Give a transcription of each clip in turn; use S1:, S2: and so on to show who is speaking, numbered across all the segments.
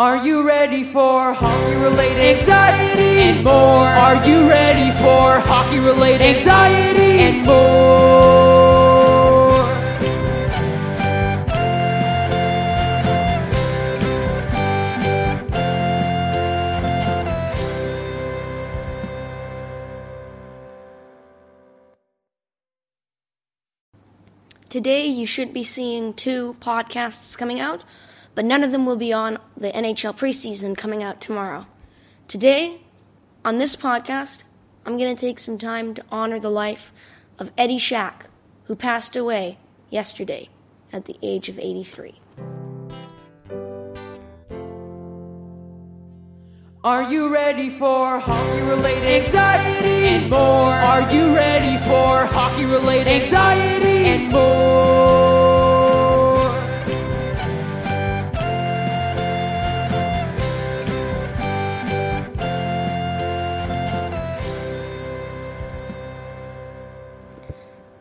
S1: Are you ready for hockey related anxiety and more? Are you ready for hockey related anxiety and more?
S2: Today, you should be seeing two podcasts coming out, but none of them will be on the NHL preseason coming out tomorrow. Today, on this podcast, I'm going to take some time to honor the life of Eddie Shack, who passed away yesterday at the age of 83.
S1: Are you ready for hockey related anxiety and more? Are you ready for hockey related anxiety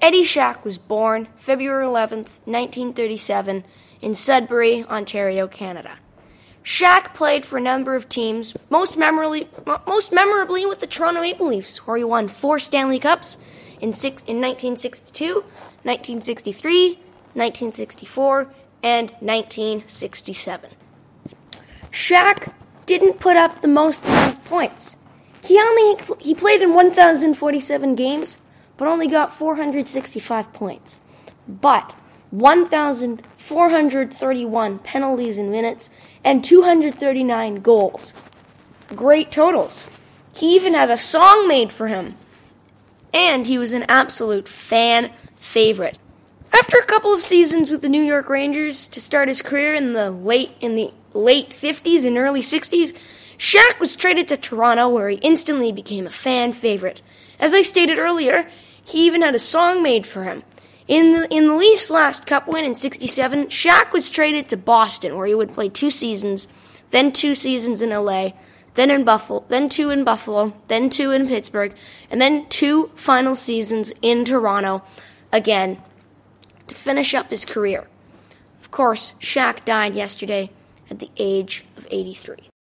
S2: Eddie Shack was born February 11, 1937, in Sudbury, Ontario, Canada. Shack played for a number of teams, most memorably, most memorably with the Toronto Maple Leafs, where he won four Stanley Cups in, six, in 1962, 1963, 1964, and 1967. Shack didn't put up the most points. He only he played in 1,047 games, but only got 465 points. But 1,431 penalties in minutes and 239 goals. Great totals. He even had a song made for him. And he was an absolute fan favorite. After a couple of seasons with the New York Rangers to start his career in the late in the late 50s and early 60s, Shack was traded to Toronto where he instantly became a fan favorite. As I stated earlier, he even had a song made for him. In the, in the Leafs' last Cup win in 67, Shack was traded to Boston, where he would play two seasons, then two seasons in LA, then in Buffalo, then two in Buffalo, then two in Pittsburgh, and then two final seasons in Toronto again to finish up his career. Of course, Shack died yesterday at the age of 83.